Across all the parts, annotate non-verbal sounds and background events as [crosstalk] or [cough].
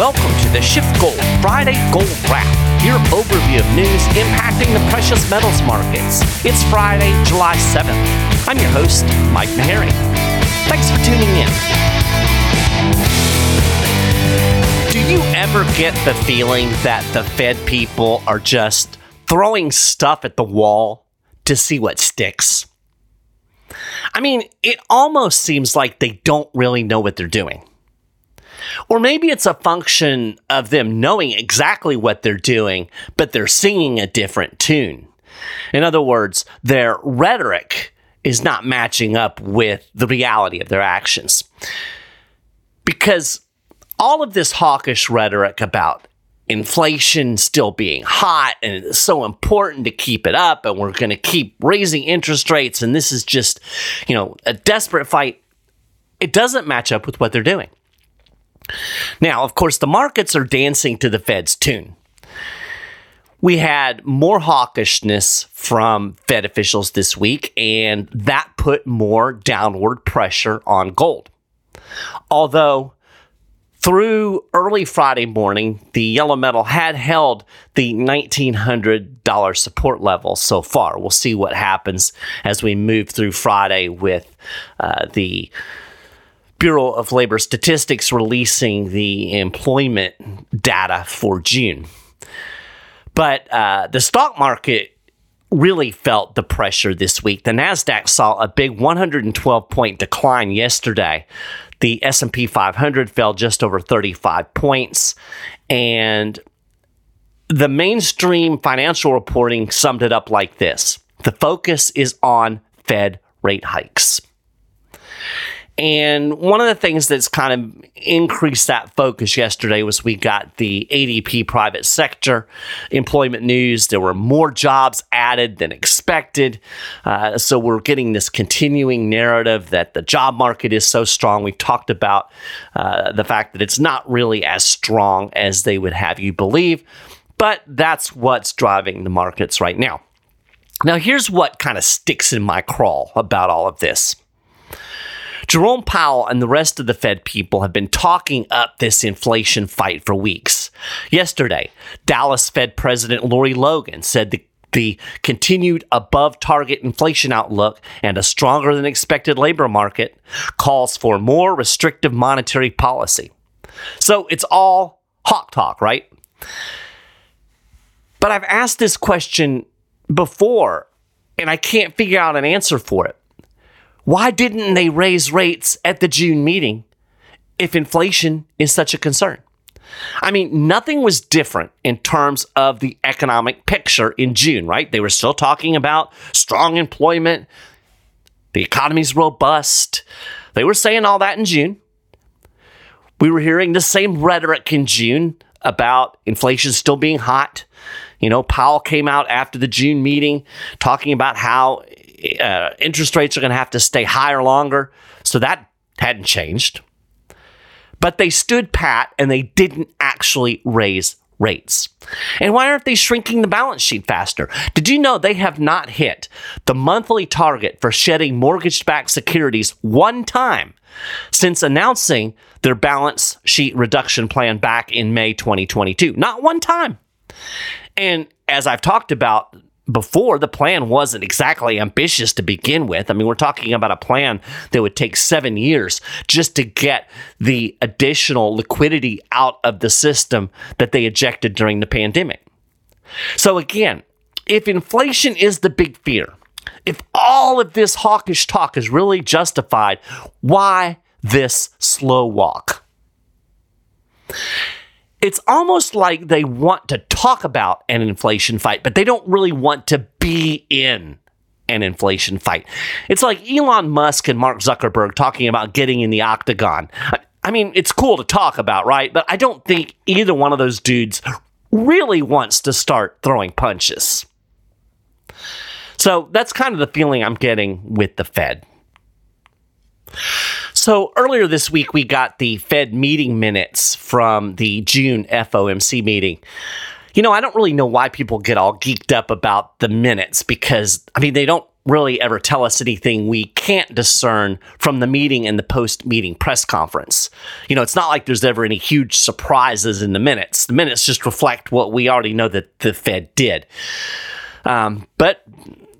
Welcome to the SchiffGold Friday Gold Wrap, your overview of news impacting the precious metals markets. It's Friday, July 7th. I'm your host, Mike Maharrey. Thanks for tuning in. Do you ever get the feeling that the Fed people are just throwing stuff at the wall to see what sticks? I mean, it almost seems like they don't really know what they're doing. Or maybe it's a function of them knowing exactly what they're doing, but they're singing a different tune. In other words, their rhetoric is not matching up with the reality of their actions. Because all of this hawkish rhetoric about inflation still being hot and it's so important to keep it up and we're going to keep raising interest rates and this is just, you know, a desperate fight. It doesn't match up with what they're doing. Now, of course, the markets are dancing to the Fed's tune. We had more hawkishness from Fed officials this week, and that put more downward pressure on gold. Although through early Friday morning, the yellow metal had held the $1,900 support level so far. We'll see what happens as we move through Friday with uh, the Bureau of Labor Statistics releasing the employment data for June. But uh, the stock market really felt the pressure this week. The Nasdaq saw a big 112 point decline yesterday. The S&P 500 fell just over 35 points and the mainstream financial reporting summed it up like this. The focus is on Fed rate hikes. And one of the things that's kind of increased that focus yesterday was we got the ADP private sector employment news. There were more jobs added than expected. Uh, so we're getting this continuing narrative that the job market is so strong. We've talked about uh, the fact that it's not really as strong as they would have you believe, but that's what's driving the markets right now. Now, here's what kind of sticks in my crawl about all of this. Jerome Powell and the rest of the Fed people have been talking up this inflation fight for weeks. Yesterday, Dallas Fed President Lori Logan said the the continued above target inflation outlook and a stronger than expected labor market calls for more restrictive monetary policy. So it's all hawk talk, right? But I've asked this question before and I can't figure out an answer for it. Why didn't they raise rates at the June meeting if inflation is such a concern? I mean, nothing was different in terms of the economic picture in June, right? They were still talking about strong employment, the economy's robust. They were saying all that in June. We were hearing the same rhetoric in June about inflation still being hot. You know, Powell came out after the June meeting talking about how uh, interest rates are going to have to stay higher longer. So that hadn't changed. But they stood pat and they didn't actually raise rates. And why aren't they shrinking the balance sheet faster? Did you know they have not hit the monthly target for shedding mortgage backed securities one time since announcing their balance sheet reduction plan back in May 2022? Not one time. And as I've talked about, before, the plan wasn't exactly ambitious to begin with. I mean, we're talking about a plan that would take seven years just to get the additional liquidity out of the system that they ejected during the pandemic. So, again, if inflation is the big fear, if all of this hawkish talk is really justified, why this slow walk? It's almost like they want to talk about an inflation fight, but they don't really want to be in an inflation fight. It's like Elon Musk and Mark Zuckerberg talking about getting in the octagon. I mean, it's cool to talk about, right? But I don't think either one of those dudes really wants to start throwing punches. So that's kind of the feeling I'm getting with the Fed. So earlier this week, we got the Fed meeting minutes from the June FOMC meeting. You know, I don't really know why people get all geeked up about the minutes because, I mean, they don't really ever tell us anything we can't discern from the meeting and the post meeting press conference. You know, it's not like there's ever any huge surprises in the minutes. The minutes just reflect what we already know that the Fed did. Um, but,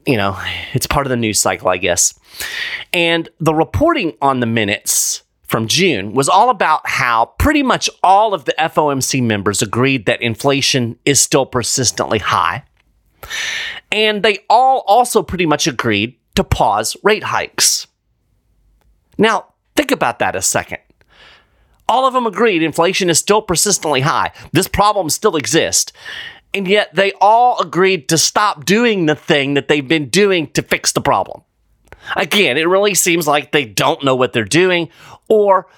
you know, it's part of the news cycle, I guess. And the reporting on the minutes from June was all about how pretty much all of the FOMC members agreed that inflation is still persistently high. And they all also pretty much agreed to pause rate hikes. Now, think about that a second. All of them agreed inflation is still persistently high. This problem still exists. And yet they all agreed to stop doing the thing that they've been doing to fix the problem. Again, it really seems like they don't know what they're doing, or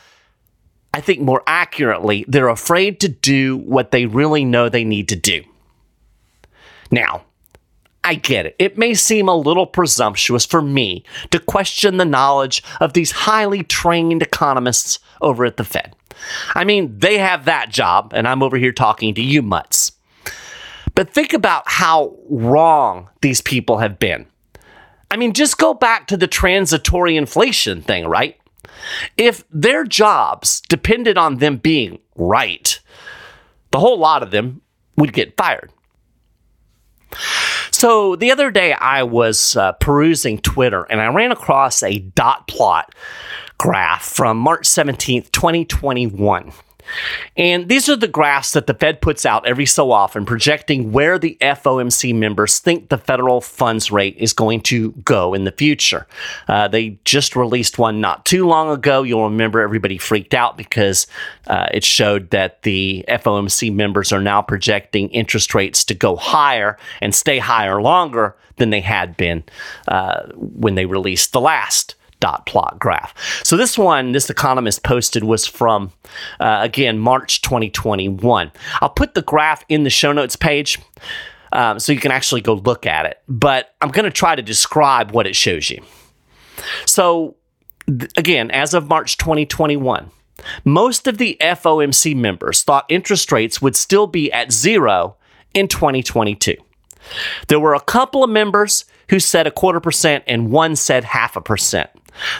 I think more accurately, they're afraid to do what they really know they need to do. Now, I get it. It may seem a little presumptuous for me to question the knowledge of these highly trained economists over at the Fed. I mean, they have that job, and I'm over here talking to you mutts. But think about how wrong these people have been. I mean, just go back to the transitory inflation thing, right? If their jobs depended on them being right, the whole lot of them would get fired. So the other day I was uh, perusing Twitter and I ran across a dot plot graph from March 17th, 2021. And these are the graphs that the Fed puts out every so often, projecting where the FOMC members think the federal funds rate is going to go in the future. Uh, they just released one not too long ago. You'll remember everybody freaked out because uh, it showed that the FOMC members are now projecting interest rates to go higher and stay higher longer than they had been uh, when they released the last dot plot graph. So this one, this economist posted was from, uh, again, March 2021. I'll put the graph in the show notes page. Um, so you can actually go look at it. But I'm going to try to describe what it shows you. So, th- again, as of March 2021, most of the FOMC members thought interest rates would still be at zero in 2022. There were a couple of members who said a quarter percent and one said half a percent.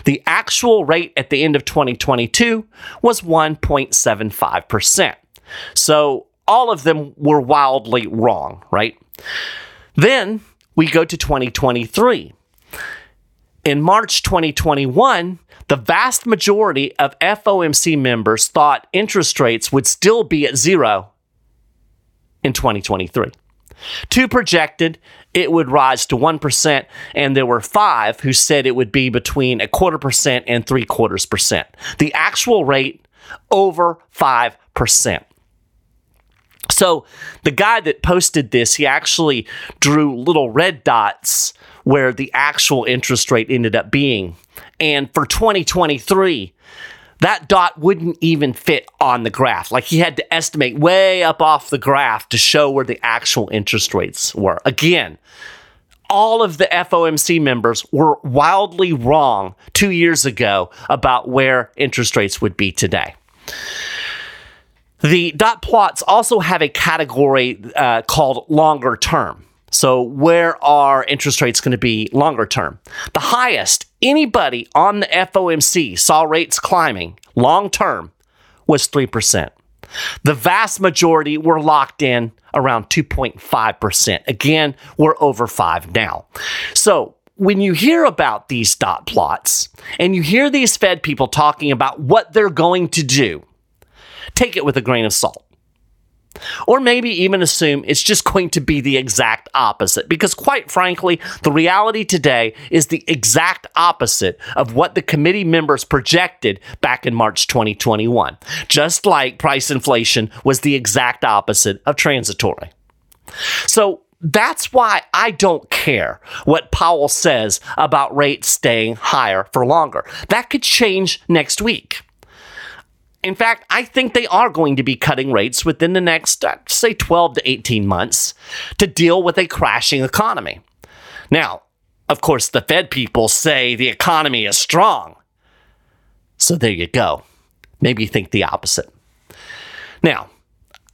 The actual rate at the end of 2022 was 1.75%. So all of them were wildly wrong, right? Then we go to 2023. In March 2021, the vast majority of FOMC members thought interest rates would still be at zero in 2023. Two projected it would rise to 1%, and there were five who said it would be between a quarter percent and three quarters percent. The actual rate, over 5%. So the guy that posted this, he actually drew little red dots where the actual interest rate ended up being. And for 2023, that dot wouldn't even fit on the graph. Like he had to estimate way up off the graph to show where the actual interest rates were. Again, all of the FOMC members were wildly wrong two years ago about where interest rates would be today. The dot plots also have a category uh, called longer term. So, where are interest rates going to be longer term? The highest anybody on the FOMC saw rates climbing long term was 3%. The vast majority were locked in around 2.5%. Again, we're over 5 now. So, when you hear about these dot plots and you hear these Fed people talking about what they're going to do, take it with a grain of salt. Or maybe even assume it's just going to be the exact opposite. Because, quite frankly, the reality today is the exact opposite of what the committee members projected back in March 2021. Just like price inflation was the exact opposite of transitory. So, that's why I don't care what Powell says about rates staying higher for longer. That could change next week. In fact, I think they are going to be cutting rates within the next, uh, say, 12 to 18 months to deal with a crashing economy. Now, of course, the Fed people say the economy is strong. So there you go. Maybe you think the opposite. Now,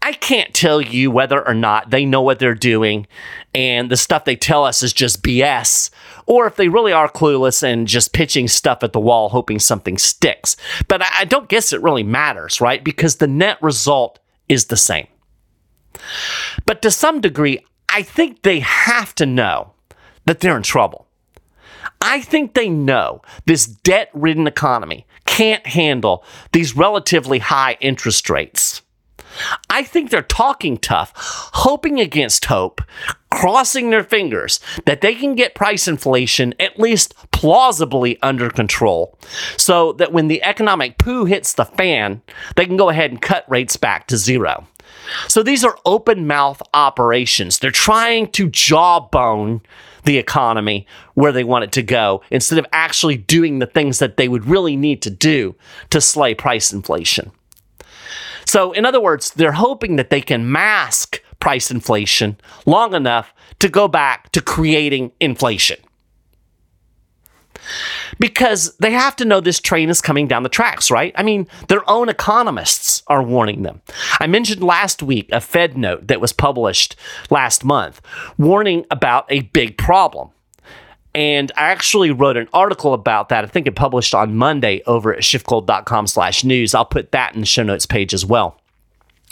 I can't tell you whether or not they know what they're doing and the stuff they tell us is just BS, or if they really are clueless and just pitching stuff at the wall hoping something sticks. But I don't guess it really matters, right? Because the net result is the same. But to some degree, I think they have to know that they're in trouble. I think they know this debt ridden economy can't handle these relatively high interest rates. I think they're talking tough, hoping against hope, crossing their fingers that they can get price inflation at least plausibly under control so that when the economic poo hits the fan, they can go ahead and cut rates back to zero. So these are open mouth operations. They're trying to jawbone the economy where they want it to go instead of actually doing the things that they would really need to do to slay price inflation. So, in other words, they're hoping that they can mask price inflation long enough to go back to creating inflation. Because they have to know this train is coming down the tracks, right? I mean, their own economists are warning them. I mentioned last week a Fed note that was published last month warning about a big problem. And I actually wrote an article about that. I think it published on Monday over at schiffgold.com slash news. I'll put that in the show notes page as well.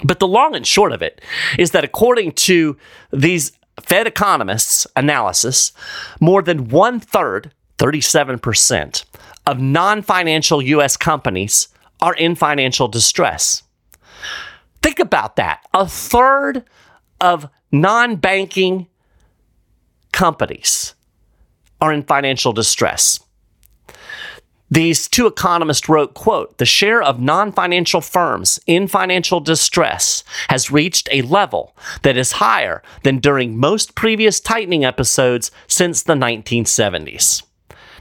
But the long and short of it is that according to these Fed economists' analysis, more than one third, 37%, of non financial U.S. companies are in financial distress. Think about that. A third of non banking companies are in financial distress. These two economists wrote, quote, the share of non-financial firms in financial distress has reached a level that is higher than during most previous tightening episodes since the 1970s.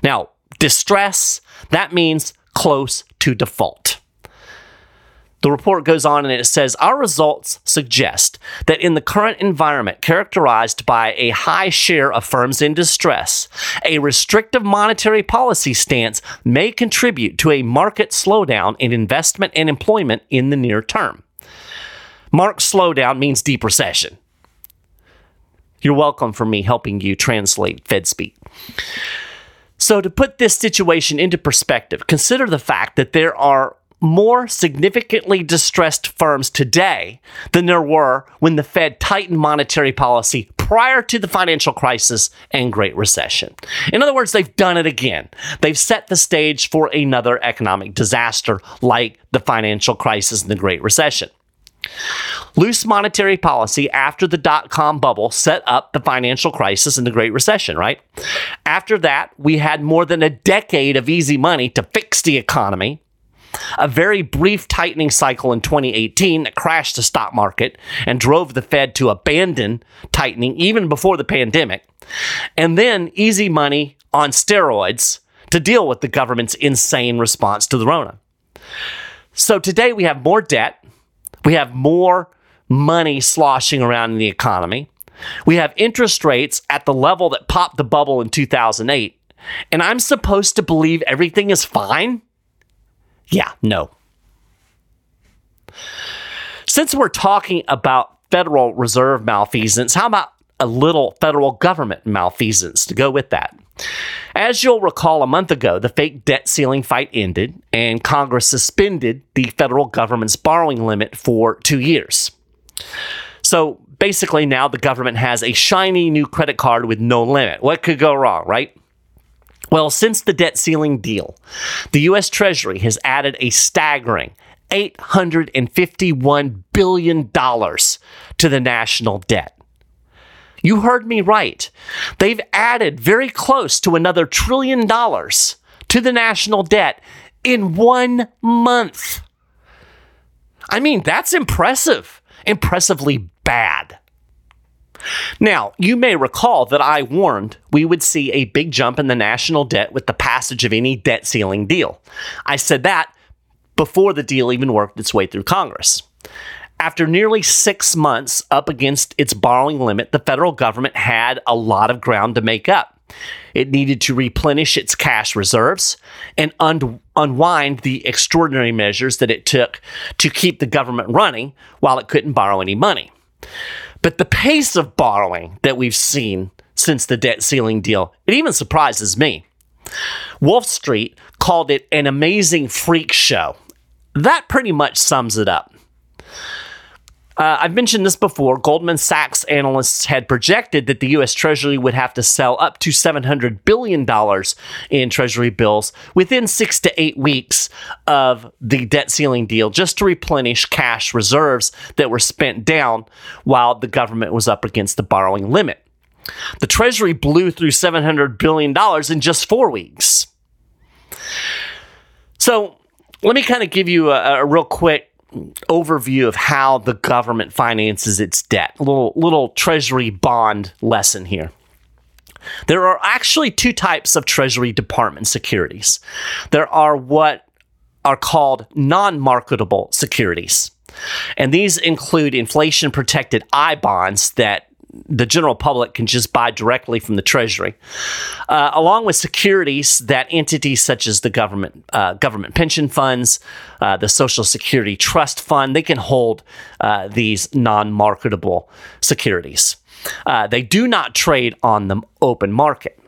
Now, distress, that means close to default. The report goes on and it says Our results suggest that in the current environment characterized by a high share of firms in distress, a restrictive monetary policy stance may contribute to a market slowdown in investment and employment in the near term. Mark slowdown means deep recession. You're welcome for me helping you translate Fed speak. So, to put this situation into perspective, consider the fact that there are more significantly distressed firms today than there were when the Fed tightened monetary policy prior to the financial crisis and Great Recession. In other words, they've done it again. They've set the stage for another economic disaster like the financial crisis and the Great Recession. Loose monetary policy after the dot com bubble set up the financial crisis and the Great Recession, right? After that, we had more than a decade of easy money to fix the economy a very brief tightening cycle in 2018 that crashed the stock market and drove the Fed to abandon tightening even before the pandemic, and then easy money on steroids to deal with the government's insane response to the Rona. So today we have more debt, we have more money sloshing around in the economy. We have interest rates at the level that popped the bubble in 2008. And I'm supposed to believe everything is fine? Yeah, no. Since we're talking about Federal Reserve malfeasance, how about a little federal government malfeasance to go with that? As you'll recall, a month ago, the fake debt ceiling fight ended, and Congress suspended the federal government's borrowing limit for two years. So basically, now the government has a shiny new credit card with no limit. What could go wrong, right? Well, since the debt ceiling deal, the U.S. Treasury has added a staggering $851 billion to the national debt. You heard me right. They've added very close to another trillion dollars to the national debt in one month. I mean, that's impressive, impressively bad. Now, you may recall that I warned we would see a big jump in the national debt with the passage of any debt ceiling deal. I said that before the deal even worked its way through Congress. After nearly six months up against its borrowing limit, the federal government had a lot of ground to make up. It needed to replenish its cash reserves and un- unwind the extraordinary measures that it took to keep the government running while it couldn't borrow any money. But the pace of borrowing that we've seen since the debt ceiling deal, it even surprises me. Wolf Street called it an amazing freak show. That pretty much sums it up. Uh, I've mentioned this before. Goldman Sachs analysts had projected that the U.S. Treasury would have to sell up to $700 billion in Treasury bills within six to eight weeks of the debt ceiling deal just to replenish cash reserves that were spent down while the government was up against the borrowing limit. The Treasury blew through $700 billion in just four weeks. So let me kind of give you a, a real quick overview of how the government finances its debt. A little little treasury bond lesson here. There are actually two types of treasury department securities. There are what are called non-marketable securities. And these include inflation protected I bonds that the general public can just buy directly from the Treasury, uh, along with securities that entities such as the government uh, government pension funds, uh, the Social Security Trust Fund, they can hold uh, these non-marketable securities. Uh, they do not trade on the open market.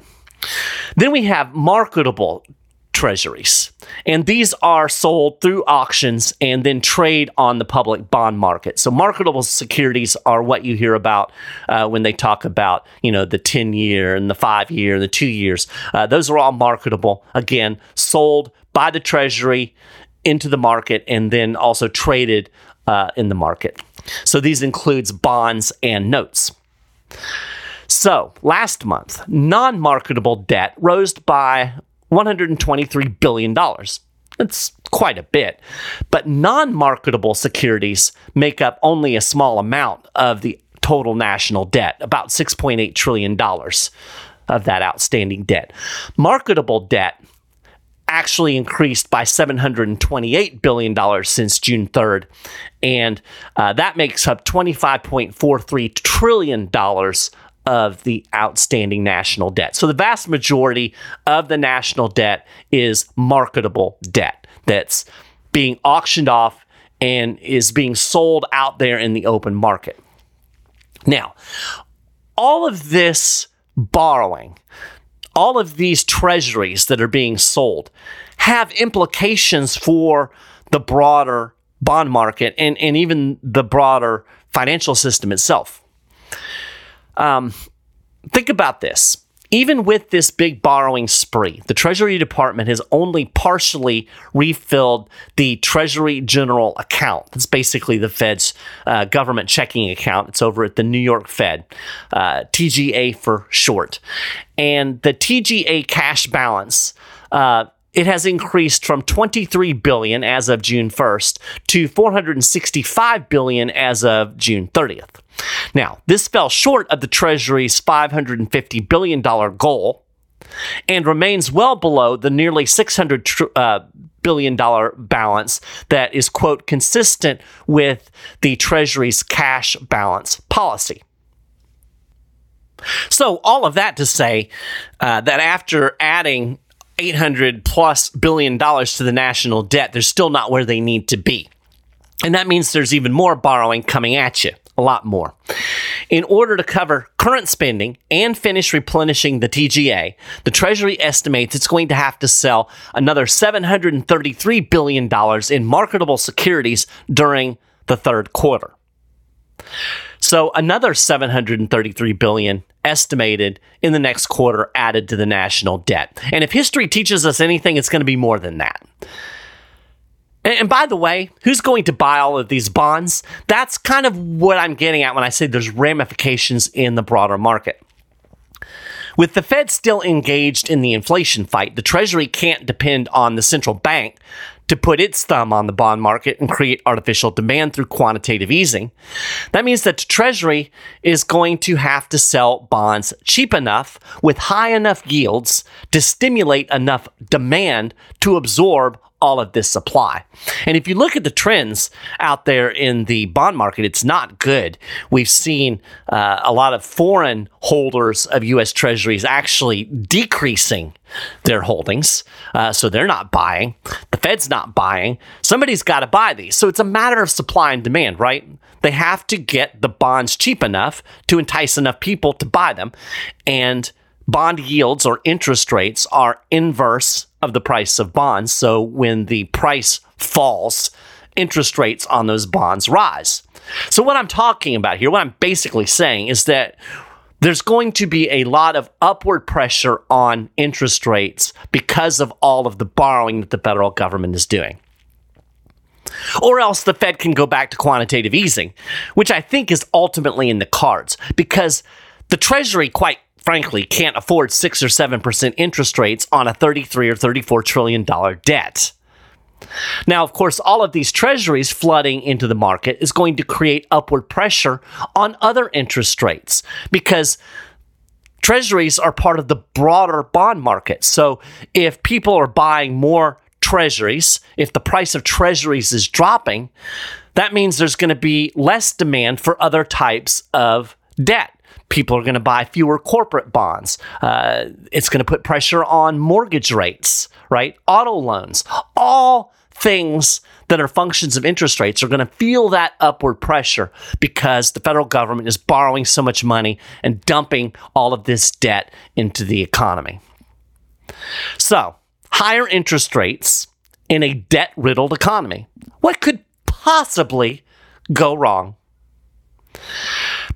Then we have marketable treasuries. And these are sold through auctions and then trade on the public bond market. So marketable securities are what you hear about uh, when they talk about, you know, the 10 year and the five year and the two years. Uh, those are all marketable, again, sold by the treasury into the market and then also traded uh, in the market. So these includes bonds and notes. So, last month, non marketable debt rose by $123 billion. That's quite a bit. But non marketable securities make up only a small amount of the total national debt, about $6.8 trillion of that outstanding debt. Marketable debt actually increased by $728 billion since June 3rd. And uh, that makes up $25.43 trillion of the outstanding national debt. So the vast majority of the national debt is marketable debt that's being auctioned off and is being sold out there in the open market. Now, all of this borrowing, all of these treasuries that are being sold have implications for the broader bond market and, and even the broader financial system itself. Um, think about this. Even with this big borrowing spree, the Treasury Department has only partially refilled the Treasury General account. That's basically the Fed's uh, government checking account. It's over at the New York Fed, uh, TGA for short. And the TGA cash balance. Uh, it has increased from 23 billion as of June 1st to 465 billion as of June 30th. Now, this fell short of the Treasury's $550 billion goal and remains well below the nearly 600 tr- uh, billion dollar balance that is, quote, consistent with the Treasury's cash balance policy. So, all of that to say uh, that after adding 800 plus billion dollars to the national debt, they're still not where they need to be. And that means there's even more borrowing coming at you a lot more. In order to cover current spending and finish replenishing the TGA, the Treasury estimates it's going to have to sell another $733 billion in marketable securities during the third quarter. So another 733 billion estimated in the next quarter added to the national debt. And if history teaches us anything, it's going to be more than that. And, by the way, who's going to buy all of these bonds? That's kind of what I'm getting at when I say there's ramifications in the broader market. With the Fed still engaged in the inflation fight, the Treasury can't depend on the central bank to put its thumb on the bond market and create artificial demand through quantitative easing. That means that the Treasury is going to have to sell bonds cheap enough with high enough yields to stimulate enough demand to absorb all of this supply. And if you look at the trends out there in the bond market, it's not good. We've seen uh, a lot of foreign holders of U.S. Treasuries actually decreasing their holdings. Uh, so they're not buying. The Fed's not buying. Somebody's got to buy these. So it's a matter of supply and demand, right? They have to get the bonds cheap enough to entice enough people to buy them. And bond yields or interest rates are inverse of the price of bonds. So when the price falls, interest rates on those bonds rise. So, what I'm talking about here, what I'm basically saying is that there's going to be a lot of upward pressure on interest rates because of all of the borrowing that the federal government is doing. Or else the Fed can go back to quantitative easing, which I think is ultimately in the cards because the Treasury, quite frankly, can't afford 6 or 7% interest rates on a 33 or 34 trillion dollar debt. Now, of course, all of these treasuries flooding into the market is going to create upward pressure on other interest rates because treasuries are part of the broader bond market. So if people are buying more treasuries, if the price of treasuries is dropping, that means there's going to be less demand for other types of debt people are going to buy fewer corporate bonds. Uh, it's going to put pressure on mortgage rates, right? Auto loans, all things that are functions of interest rates are going to feel that upward pressure because the federal government is borrowing so much money and dumping all of this debt into the economy. So, higher interest rates in a debt riddled economy. What could possibly go wrong?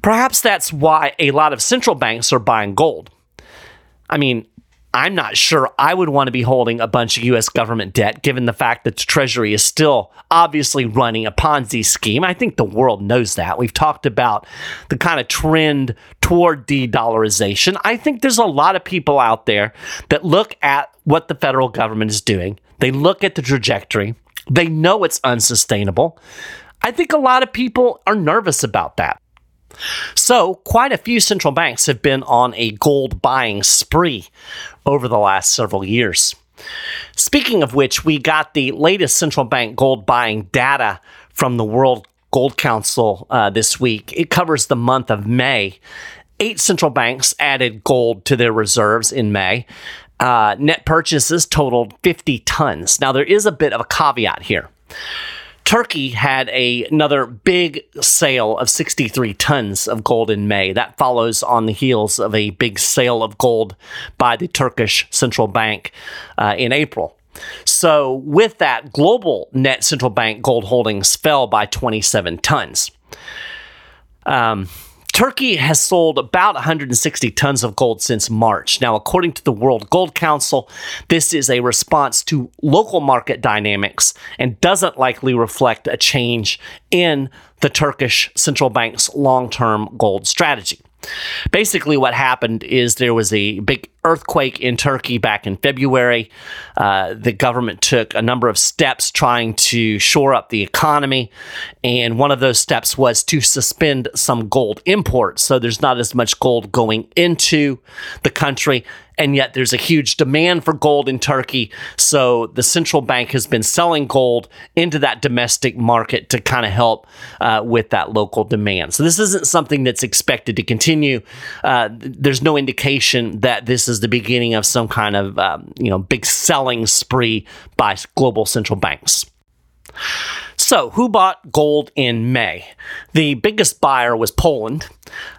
Perhaps that's why a lot of central banks are buying gold. I mean, I'm not sure I would want to be holding a bunch of US government debt given the fact that the Treasury is still obviously running a Ponzi scheme. I think the world knows that. We've talked about the kind of trend toward de dollarization. I think there's a lot of people out there that look at what the federal government is doing, they look at the trajectory, they know it's unsustainable. I think a lot of people are nervous about that. So, quite a few central banks have been on a gold buying spree over the last several years. Speaking of which, we got the latest central bank gold buying data from the World Gold Council uh, this week. It covers the month of May. Eight central banks added gold to their reserves in May. Uh, net purchases totaled 50 tons. Now, there is a bit of a caveat here. Turkey had a, another big sale of 63 tons of gold in May. That follows on the heels of a big sale of gold by the Turkish central bank uh, in April. So, with that, global net central bank gold holdings fell by 27 tons. Um, Turkey has sold about 160 tons of gold since March. Now, according to the World Gold Council, this is a response to local market dynamics and doesn't likely reflect a change in the Turkish central bank's long term gold strategy. Basically, what happened is there was a big earthquake in Turkey back in February. Uh, the government took a number of steps trying to shore up the economy. And one of those steps was to suspend some gold imports. So there's not as much gold going into the country and yet there's a huge demand for gold in Turkey. So the central bank has been selling gold into that domestic market to kind of help uh, with that local demand. So this isn't something that's expected to continue. Uh, there's no indication that this is the beginning of some kind of um, you know big selling spree by global central banks. So, who bought gold in May? The biggest buyer was Poland.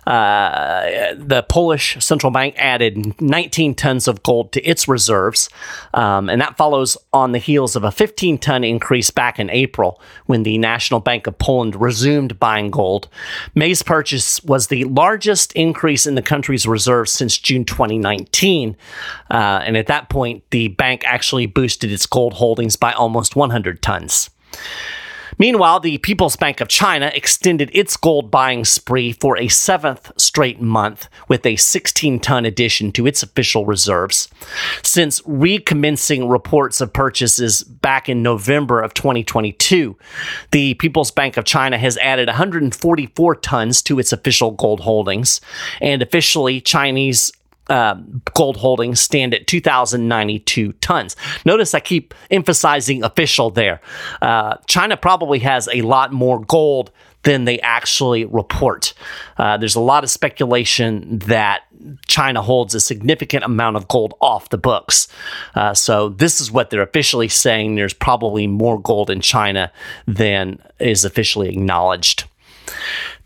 Uh, the Polish central bank added 19 tons of gold to its reserves, um, and that follows on the heels of a 15 ton increase back in April when the National Bank of Poland resumed buying gold. May's purchase was the largest increase in the country's reserves since June 2019, uh, and at that point, the bank actually boosted its gold holdings by almost 100 tons. Meanwhile, the People's Bank of China extended its gold buying spree for a seventh straight month with a 16 ton addition to its official reserves. Since recommencing reports of purchases back in November of 2022, the People's Bank of China has added 144 tons to its official gold holdings. And officially, Chinese um, gold holdings stand at 2,092 tons. Notice I keep emphasizing official there. Uh, China probably has a lot more gold than they actually report. Uh, there's a lot of speculation that China holds a significant amount of gold off the books. Uh, so, this is what they're officially saying. There's probably more gold in China than is officially acknowledged.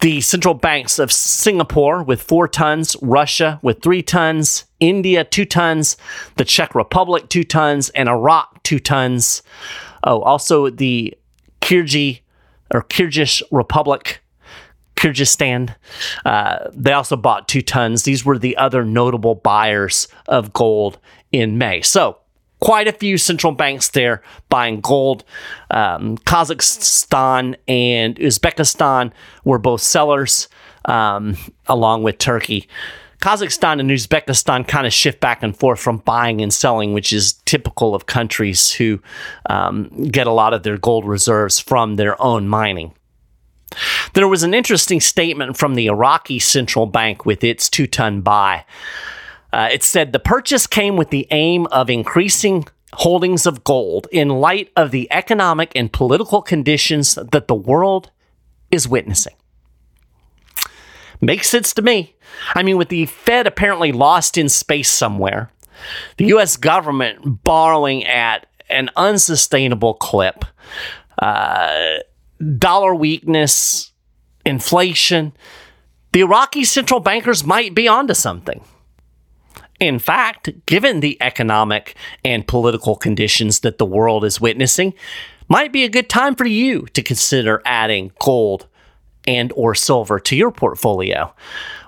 The central banks of Singapore with four tons, Russia with three tons, India two tons, the Czech Republic two tons, and Iraq two tons. Oh, also the Kyrgyz or Kyrgyz Republic, Kyrgyzstan. Uh, they also bought two tons. These were the other notable buyers of gold in May. So quite a few central banks there buying gold. Um, Kazakhstan and Uzbekistan were both sellers, um, along with Turkey. Kazakhstan and Uzbekistan kind of shift back and forth from buying and selling, which is typical of countries who um, get a lot of their gold reserves from their own mining. There was an interesting statement from the Iraqi central bank with its two ton buy. Uh, it said the purchase came with the aim of increasing holdings of gold in light of the economic and political conditions that the world is witnessing. Makes sense to me. I mean, with the Fed apparently lost in space somewhere, the US government borrowing at an unsustainable clip, uh, dollar weakness, inflation, the Iraqi central bankers might be onto something. In fact, given the economic and political conditions that the world is witnessing, might be a good time for you to consider adding gold and or silver to your portfolio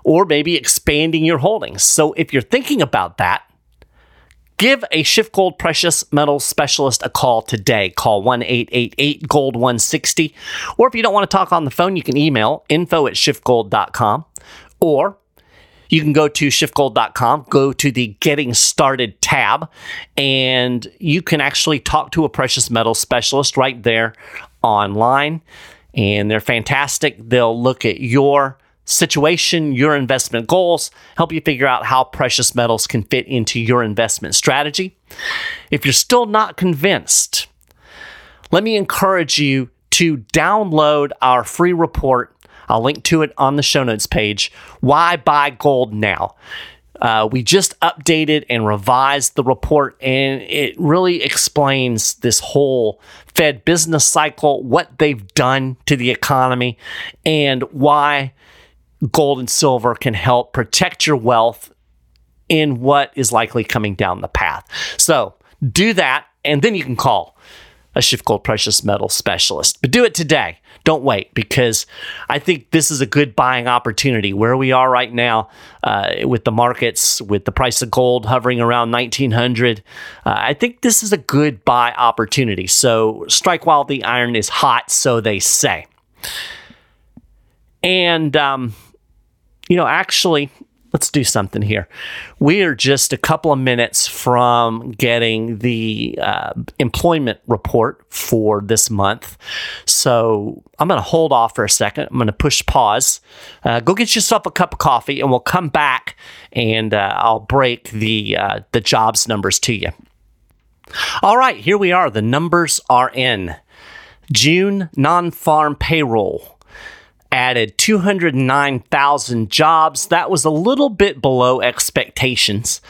or maybe expanding your holdings. So if you're thinking about that, give a SchiffGold precious metals specialist a call today. Call 1-888 gold 160 or if you don't want to talk on the phone, you can email info at schiffgold.com or you can go to schiffgold.com, go to the Getting Started tab, and you can actually talk to a precious metal specialist right there online. And they're fantastic. They'll look at your situation, your investment goals, help you figure out how precious metals can fit into your investment strategy. If you're still not convinced, let me encourage you to download our free report I'll link to it on the show notes page. Why buy gold now? Uh, we just updated and revised the report, and it really explains this whole Fed business cycle, what they've done to the economy, and why gold and silver can help protect your wealth in what is likely coming down the path. So do that, and then you can call a SchiffGold precious metal specialist. But do it today. Don't wait because I think this is a good buying opportunity where we are right now uh, with the markets, with the price of gold hovering around 1900. Uh, I think this is a good buy opportunity. So strike while the iron is hot, so they say. And, um, you know, actually, let's do something here. We are just a couple of minutes from getting the uh, employment report for this month. So I'm going to hold off for a second. I'm going to push pause. Uh, go get yourself a cup of coffee, and we'll come back and uh, I'll break the uh, the jobs numbers to you. All right, here we are. The numbers are in. June non farm payroll added 209,000 jobs. That was a little bit below expectations.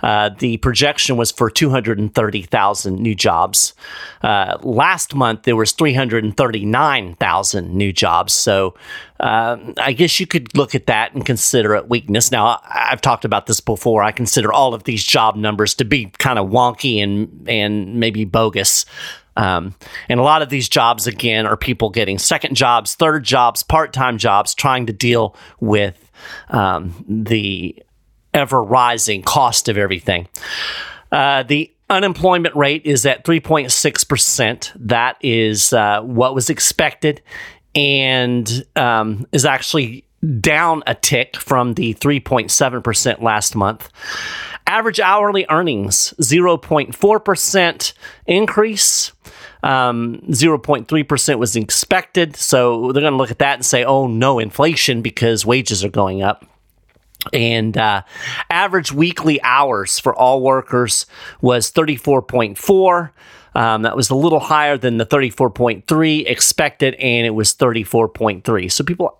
Uh, the projection was for 230,000 new jobs. Uh, last month, there was 339,000 new jobs. So uh, I guess you could look at that and consider it weakness. Now, I've talked about this before. I consider all of these job numbers to be kind of wonky and, and maybe bogus. Um, and a lot of these jobs, again, are people getting second jobs, third jobs, part time jobs, trying to deal with um, the ever rising cost of everything. Uh, the unemployment rate is at 3.6%. That is uh, what was expected and um, is actually down a tick from the 3.7% last month. Average hourly earnings, 0.4% increase. Um, 0.3% was expected. So they're going to look at that and say, oh, no inflation because wages are going up. and uh, average weekly hours for all workers was 34.4 um, that was a little higher than the 34.3 expected and it was 34.3 so people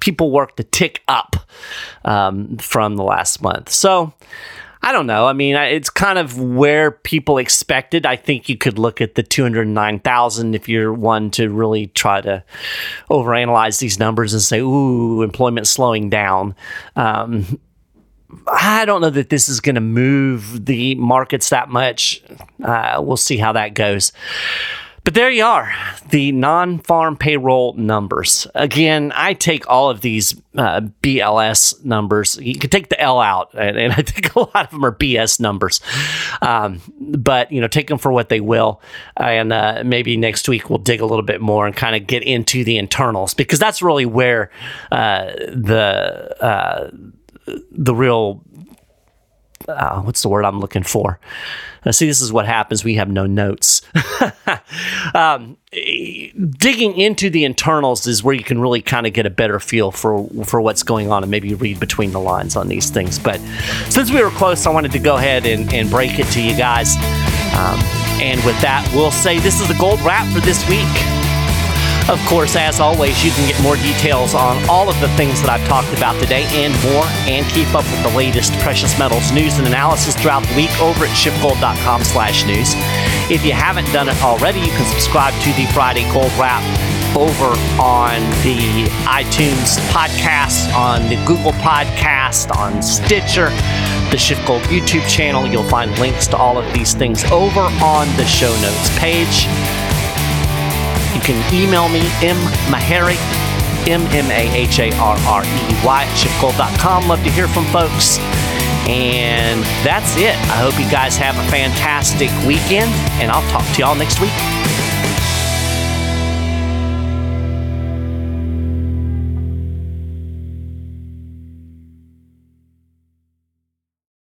people worked to tick up um, from the last month so I don't know. I mean, it's kind of where people expected. I think you could look at the 209,000 if you're one to really try to overanalyze these numbers and say, ooh, employment slowing down. Um, I don't know that this is going to move the markets that much. Uh, we'll see how that goes. But there you are, the non farm payroll numbers. Again, I take all of these uh, BLS numbers. You can take the L out, and, and, I [laughs] think a lot of them are BS numbers. Um, but, you know, take them for what they will. And uh, maybe next week we'll dig a little bit more and kind of get into the internals because that's really where uh, the uh, the real uh, what's the word I'm looking for? Uh, see, this is what happens. We have no notes. [laughs] um, digging into the internals is where you can really kind of get a better feel for for what's going on and maybe read between the lines on these things. But since we were close, I wanted to go ahead and, and break it to you guys. Um, and with that, we'll say this is the gold wrap for this week. Of course, as always, you can get more details on all of the things that I've talked about today and more, and keep up with the latest precious metals news and analysis throughout the week over at schiffgold.com slash news. If you haven't done it already, you can subscribe to the Friday Gold Wrap over on the iTunes podcast, on the Google podcast, on Stitcher, the SchiffGold YouTube channel. You'll find links to all of these things over on the show notes page. You can email me, mmaharrey, M-M-A-H-A-R-R-E-Y at schiffgold.com. Love to hear from folks. And that's it. I hope you guys have a fantastic weekend, and I'll talk to y'all next week.